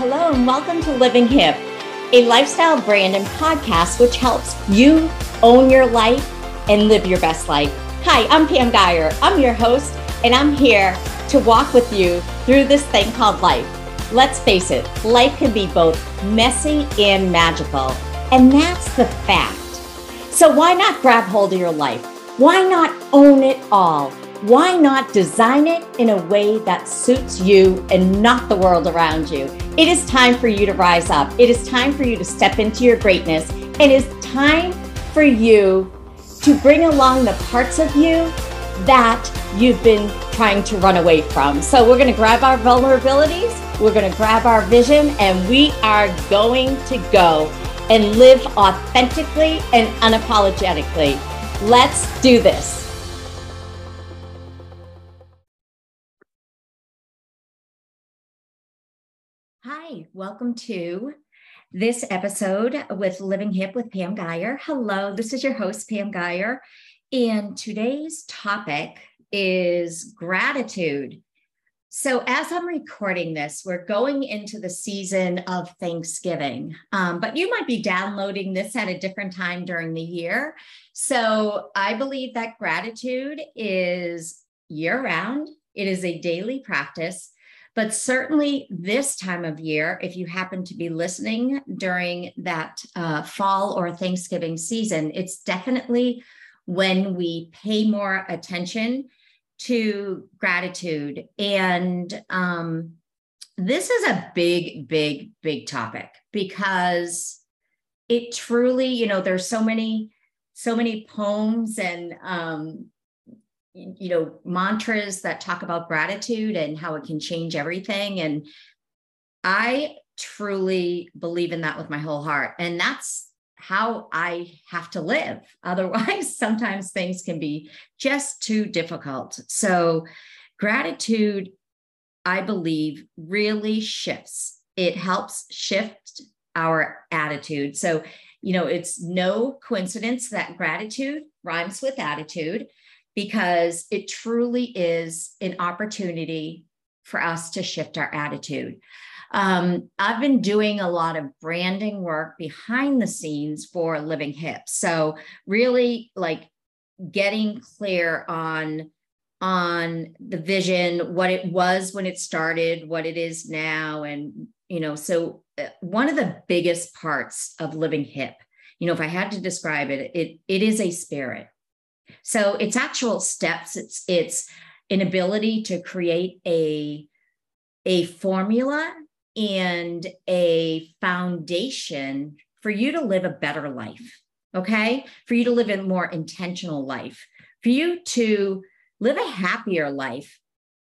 Hello, and welcome to Living HIPP, a lifestyle brand and podcast which helps you own your life and live your best life. Hi, I'm Pam Guyer. I'm your host, and I'm here to walk with you through this thing called life. Let's face it, life can be both messy and magical, and that's the fact. So, why not grab hold of your life? Why not own it all? Why not design it in a way that suits you and not the world around you? It is time for you to rise up. It is time for you to step into your greatness. It is time for you to bring along the parts of you that you've been trying to run away from. So, we're going to grab our vulnerabilities, we're going to grab our vision, and we are going to go and live authentically and unapologetically. Let's do this. Welcome to this episode with Living HIPP with Pam Guyer. Hello, this is your host, Pam Guyer. And today's topic is gratitude. So, as I'm recording this, we're going into the season of Thanksgiving, um, but you might be downloading this at a different time during the year. So, I believe that gratitude is year round, it is a daily practice. But certainly this time of year, if you happen to be listening during that uh, fall or Thanksgiving season, it's definitely when we pay more attention to gratitude. And um, this is a big, big, big topic because it truly, you know, there's so many, so many poems and um, you know mantras that talk about gratitude and how it can change everything. And i truly believe in that with my whole heart. And that's how i have to live. Otherwise sometimes things can be just too difficult. So gratitude i believe really shifts. It helps shift our attitude. So you know it's no coincidence that gratitude rhymes with attitude because it truly is an opportunity for us to shift our attitude. Um, I've been doing a lot of branding work behind the scenes for Living HIPP. So really like getting clear on on the vision, what it was when it started, what it is now and you know, so uh, one of the biggest parts of Living HIPP, you know, if I had to describe it, it it is a spirit. So it's actual steps. It's it's an ability to create a a formula and a foundation for you to live a better life. Okay. For you to live a more intentional life, for you to live a happier life.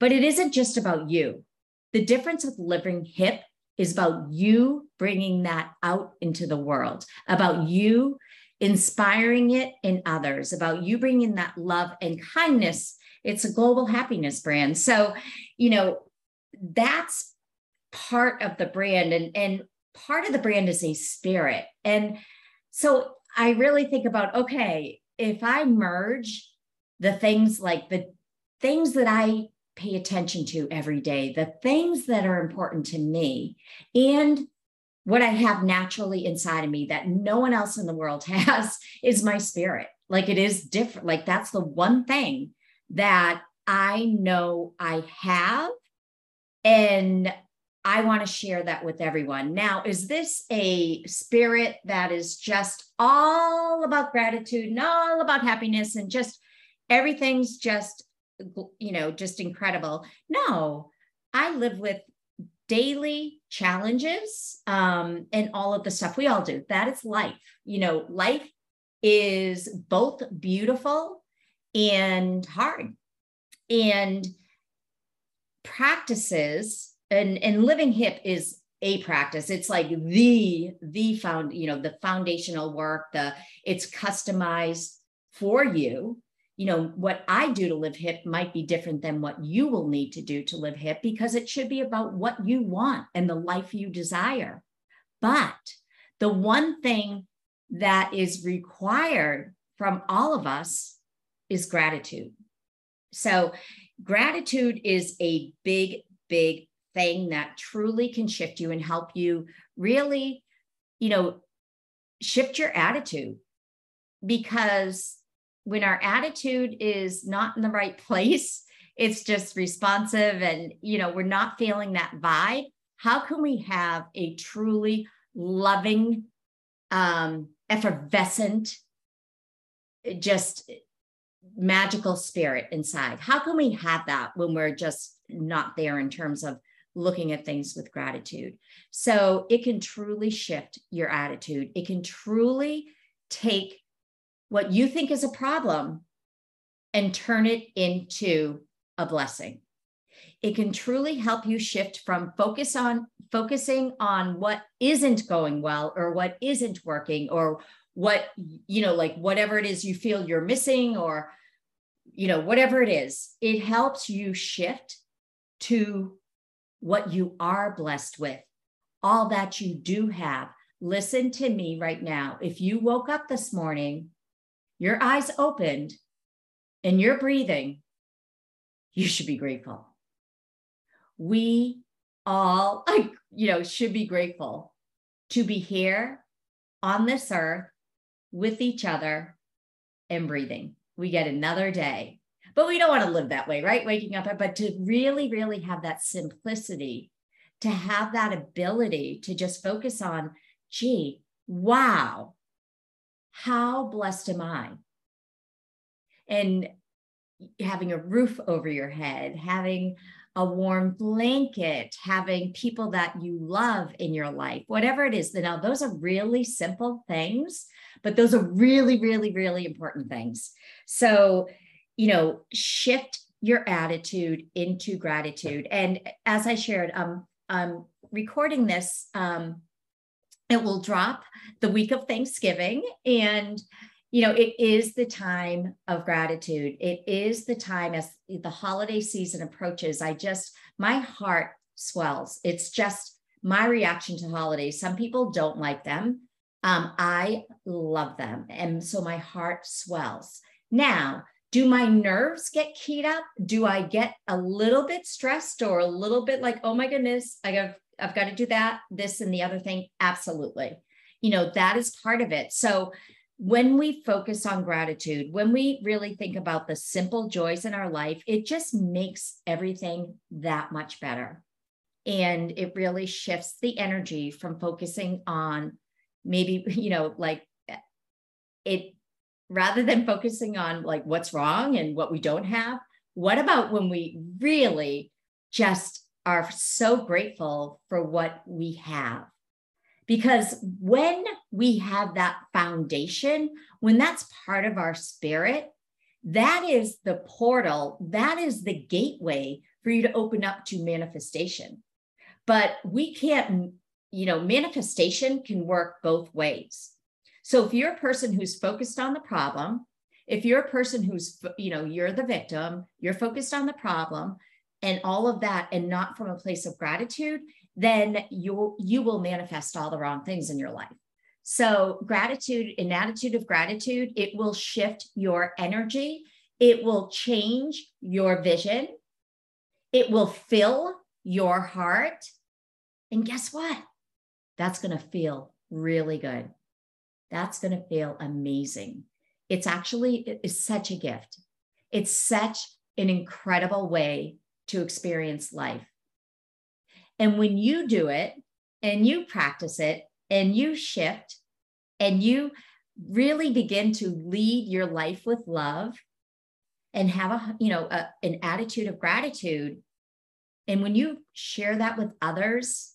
But it isn't just about you. The difference with Living HIPP is about you bringing that out into the world, about you inspiring it in others, about you bringing that love and kindness. It's a global happiness brand. So, you know, that's part of the brand and and part of the brand is a spirit. And so I really think about okay, if I merge the things like the things that I pay attention to every day, the things that are important to me, and what I have naturally inside of me that no one else in the world has is my spirit. Like it is different. Like that's the one thing that I know I have. And I want to share that with everyone. Now, is this a spirit that is just all about gratitude and all about happiness and just everything's just, you know, just incredible? No, I live with daily challenges um, and all of the stuff we all do. That is life. You know, life is both beautiful and hard. And practices and, and Living HIPP is a practice it's like the the found you know the foundational work the it's customized for you you know, what I do to live hip might be different than what you will need to do to live hip because it should be about what you want and the life you desire. But the one thing that is required from all of us is gratitude. So, gratitude is a big, big thing that truly can shift you and help you really, you know, shift your attitude. Because when our attitude is not in the right place, it's just responsive and, you know, we're not feeling that vibe. How can we have a truly loving, um, effervescent, just magical spirit inside. How can we have that when we're just not there in terms of looking at things with gratitude? So it can truly shift your attitude. It can truly take what you think is a problem and turn it into a blessing. It can truly help you shift from focus on focusing on what isn't going well or what isn't working or what you know like whatever it is you feel you're missing or you know, whatever it is, it helps you shift to what you are blessed with, all that you do have. Listen to me right now. If you woke up this morning, your eyes opened, and you're breathing, you should be grateful. We all, you know, should be grateful to be here on this earth with each other and breathing we get another day. But we don't want to live that way, right? Waking up, but to really, really have that simplicity, to have that ability to just focus on, gee, wow, how blessed am I? And having a roof over your head, having a warm blanket, having people that you love in your life, whatever it is. Now, those are really simple things, but those are really, really, really important things. So, you know, shift your attitude into gratitude. And as I shared, um, I'm recording this. Um, it will drop the week of Thanksgiving, and you know, it is the time of gratitude. It is the time as the holiday season approaches. I just, my heart swells. It's just my reaction to holidays. Some people don't like them. Um, I love them. And so my heart swells. Now, do my nerves get keyed up? Do I get a little bit stressed or a little bit like, oh my goodness, I have, I've got to do that, this and the other thing? Absolutely. You know, that is part of it. So when we focus on gratitude, when we really think about the simple joys in our life, it just makes everything that much better. And it really shifts the energy from focusing on maybe, you know, like it rather than focusing on like what's wrong and what we don't have. What about when we really just are so grateful for what we have? Because when we have that foundation, when that's part of our spirit, that is the portal, that is the gateway for you to open up to manifestation. But we can't, you know, manifestation can work both ways. So if you're a person who's focused on the problem, if you're a person who's, you know, you're the victim, you're focused on the problem and all of that, and not from a place of gratitude, then you you will manifest all the wrong things in your life. So gratitude, an attitude of gratitude, it will shift your energy. It will change your vision. It will fill your heart. And guess what? That's going to feel really good. That's going to feel amazing. It's actually it's such a gift. It's such an incredible way to experience life. And when you do it and you practice it and you shift and you really begin to lead your life with love and have a you know a, an attitude of gratitude and when you share that with others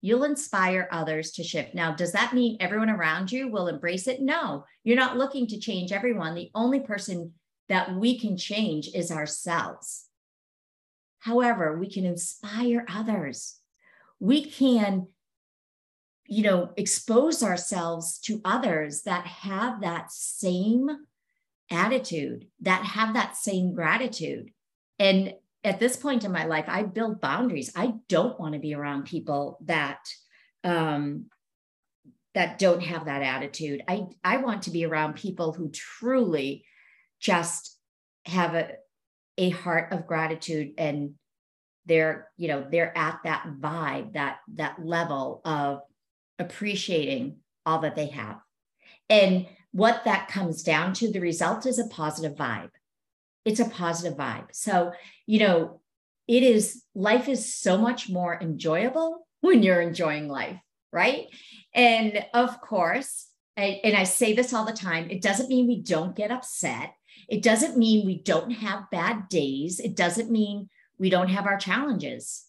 you'll inspire others to shift. Now does that mean everyone around you will embrace it? No you're not looking to change everyone. The only person that we can change is ourselves However, we can inspire others. We can, you know, expose ourselves to others that have that same attitude, that have that same gratitude. And at this point in my life, I build boundaries. I don't want to be around people that um, that don't have that attitude. I I want to be around people who truly just have a a heart of gratitude and they're you know they're at that vibe that that level of appreciating all that they have. And what that comes down to the result is a positive vibe. It's a positive vibe. So you know it is life is so much more enjoyable when you're enjoying life right? And of course I, and i say this all the time it doesn't mean we don't get upset it doesn't mean we don't have bad days it doesn't mean we don't have our challenges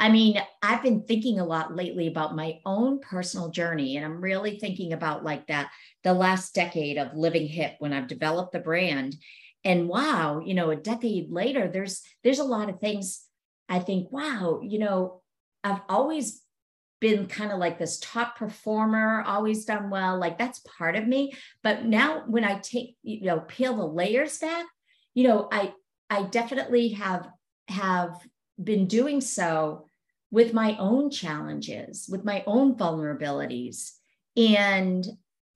I mean, I've been thinking a lot lately about my own personal journey, and I'm really thinking about like that the last decade of Living HIPP when I've developed the brand. And wow, you know, a decade later, there's there's a lot of things I think, wow, you know, I've always been kind of like this top performer, always done well. Like that's part of me. But now when I take, you know, peel the layers back, you know, I I definitely have have been doing so with my own challenges, with my own vulnerabilities. And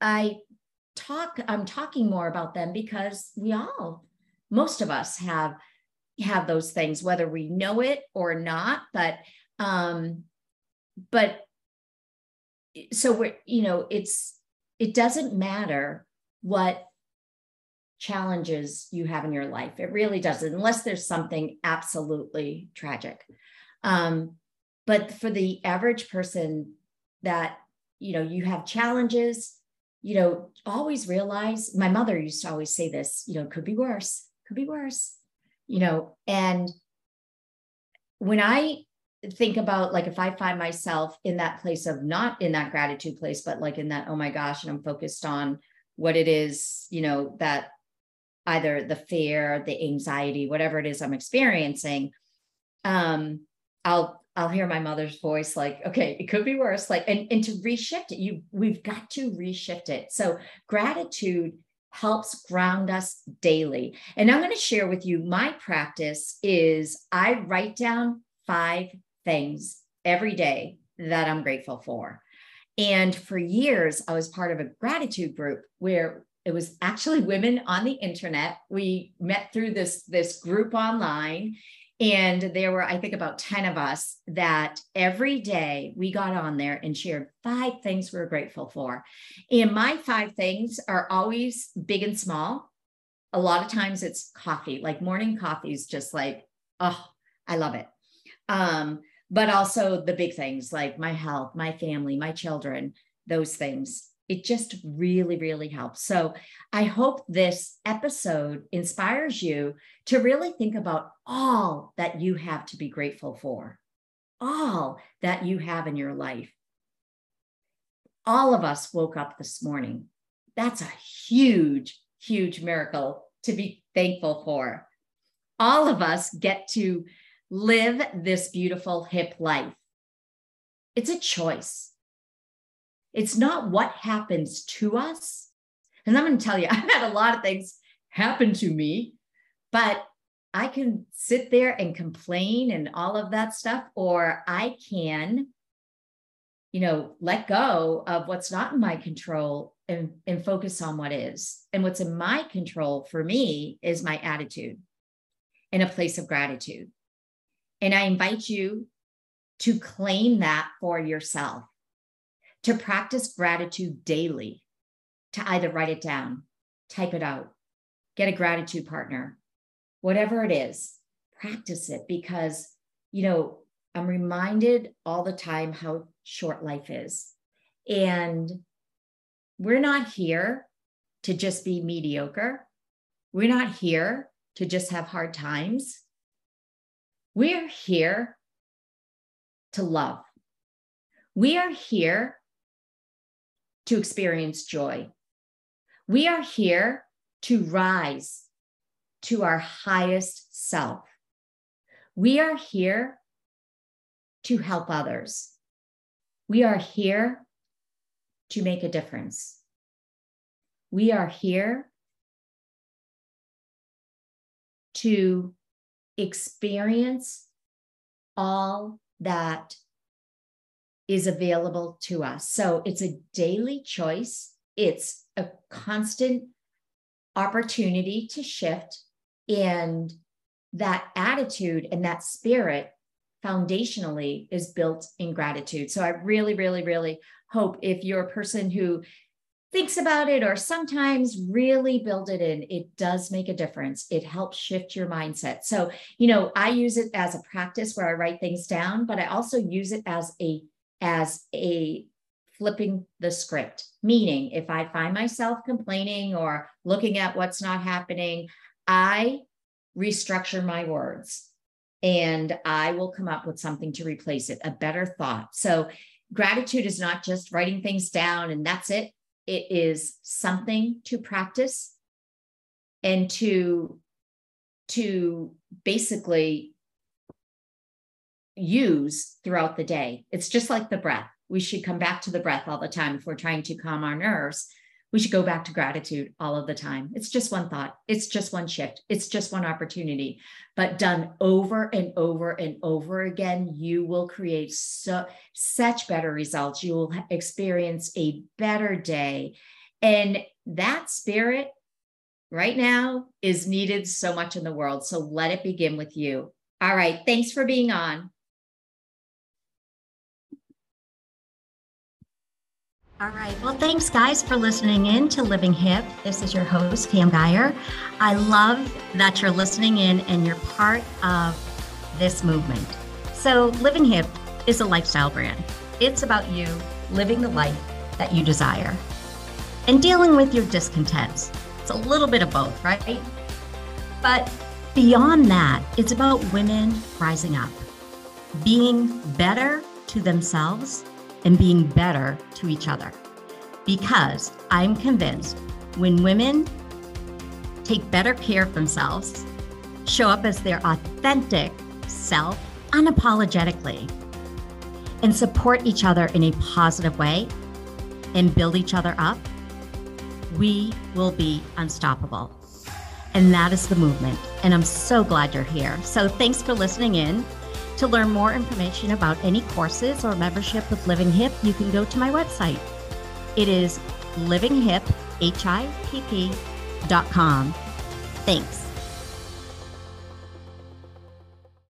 I talk, I'm talking more about them because we all, most of us have have those things, whether we know it or not. But um, but so we're, you know, it's it doesn't matter what challenges you have in your life. It really doesn't, unless there's something absolutely tragic. Um, but for the average person that you know you have challenges you know always realize my mother used to always say this you know could be worse could be worse you know and when i think about like if i find myself in that place of not in that gratitude place but like in that oh my gosh and i'm focused on what it is you know that either the fear the anxiety whatever it is i'm experiencing um i'll I'll hear my mother's voice like, okay, it could be worse. Like, and, and to reshift it, you we've got to reshift it. So gratitude helps ground us daily. And I'm going to share with you my practice is I write down five things every day that I'm grateful for. And for years, I was part of a gratitude group where it was actually women on the internet. We met through this, this group online and there were, I think, about 10 of us that every day we got on there and shared five things we are grateful for. And my five things are always big and small. A lot of times it's coffee, like morning coffee is just like, oh, I love it. Um, but also the big things like my health, my family, my children, those things it just really, really helps. So I hope this episode inspires you to really think about all that you have to be grateful for, all that you have in your life. All of us woke up this morning. That's a huge, huge miracle to be thankful for. All of us get to live this beautiful hip life. It's a choice. It's not what happens to us. And I'm going to tell you, I've had a lot of things happen to me, but I can sit there and complain and all of that stuff, or I can, you know, let go of what's not in my control and, and focus on what is. And what's in my control for me is my attitude in a place of gratitude. And I invite you to claim that for yourself to practice gratitude daily, to either write it down, type it out, get a gratitude partner, whatever it is, practice it because, you know, I'm reminded all the time how short life is. And we're not here to just be mediocre. We're not here to just have hard times. We're here to love. We are here to experience joy. We are here to rise to our highest self. We are here to help others. We are here to make a difference. We are here to experience all that is available to us. So it's a daily choice, it's a constant opportunity to shift. And that attitude and that spirit foundationally is built in gratitude. So I really, really, really hope if you're a person who thinks about it or sometimes really build it in, it does make a difference. It helps shift your mindset. So, you know, I use it as a practice where I write things down, but I also use it as a as a flipping the script. Meaning, if I find myself complaining or looking at what's not happening, I restructure my words and I will come up with something to replace it, a better thought. So, gratitude is not just writing things down and that's it it is something to practice and to to basically use throughout the day. It's just like the breath. We should come back to the breath all the time if we're trying to calm our nerves we should go back to gratitude all of the time. It's just one thought, it's just one shift, it's just one opportunity. But done over and over and over again, you will create so, such better results. You will experience a better day. And that spirit right now is needed so much in the world. So let it begin with you. All right. Thanks for being on. All right. Well, thanks, guys, for listening in to Living HIPP. This is your host, Pam Guyer. I love that you're listening in and you're part of this movement. So, Living HIPP is a lifestyle brand, it's about you living the life that you desire and dealing with your discontents. It's a little bit of both, right? But beyond that, it's about women rising up, being better to themselves and being better to each other. Because I'm convinced when women take better care of themselves, show up as their authentic self unapologetically, and support each other in a positive way and build each other up, we will be unstoppable. And that is the movement. And I'm so glad you're here. So thanks for listening in. To learn more information about any courses or membership with Living HIPP, you can go to my website. It is livinghipp, H-I-P-P dot com. Thanks.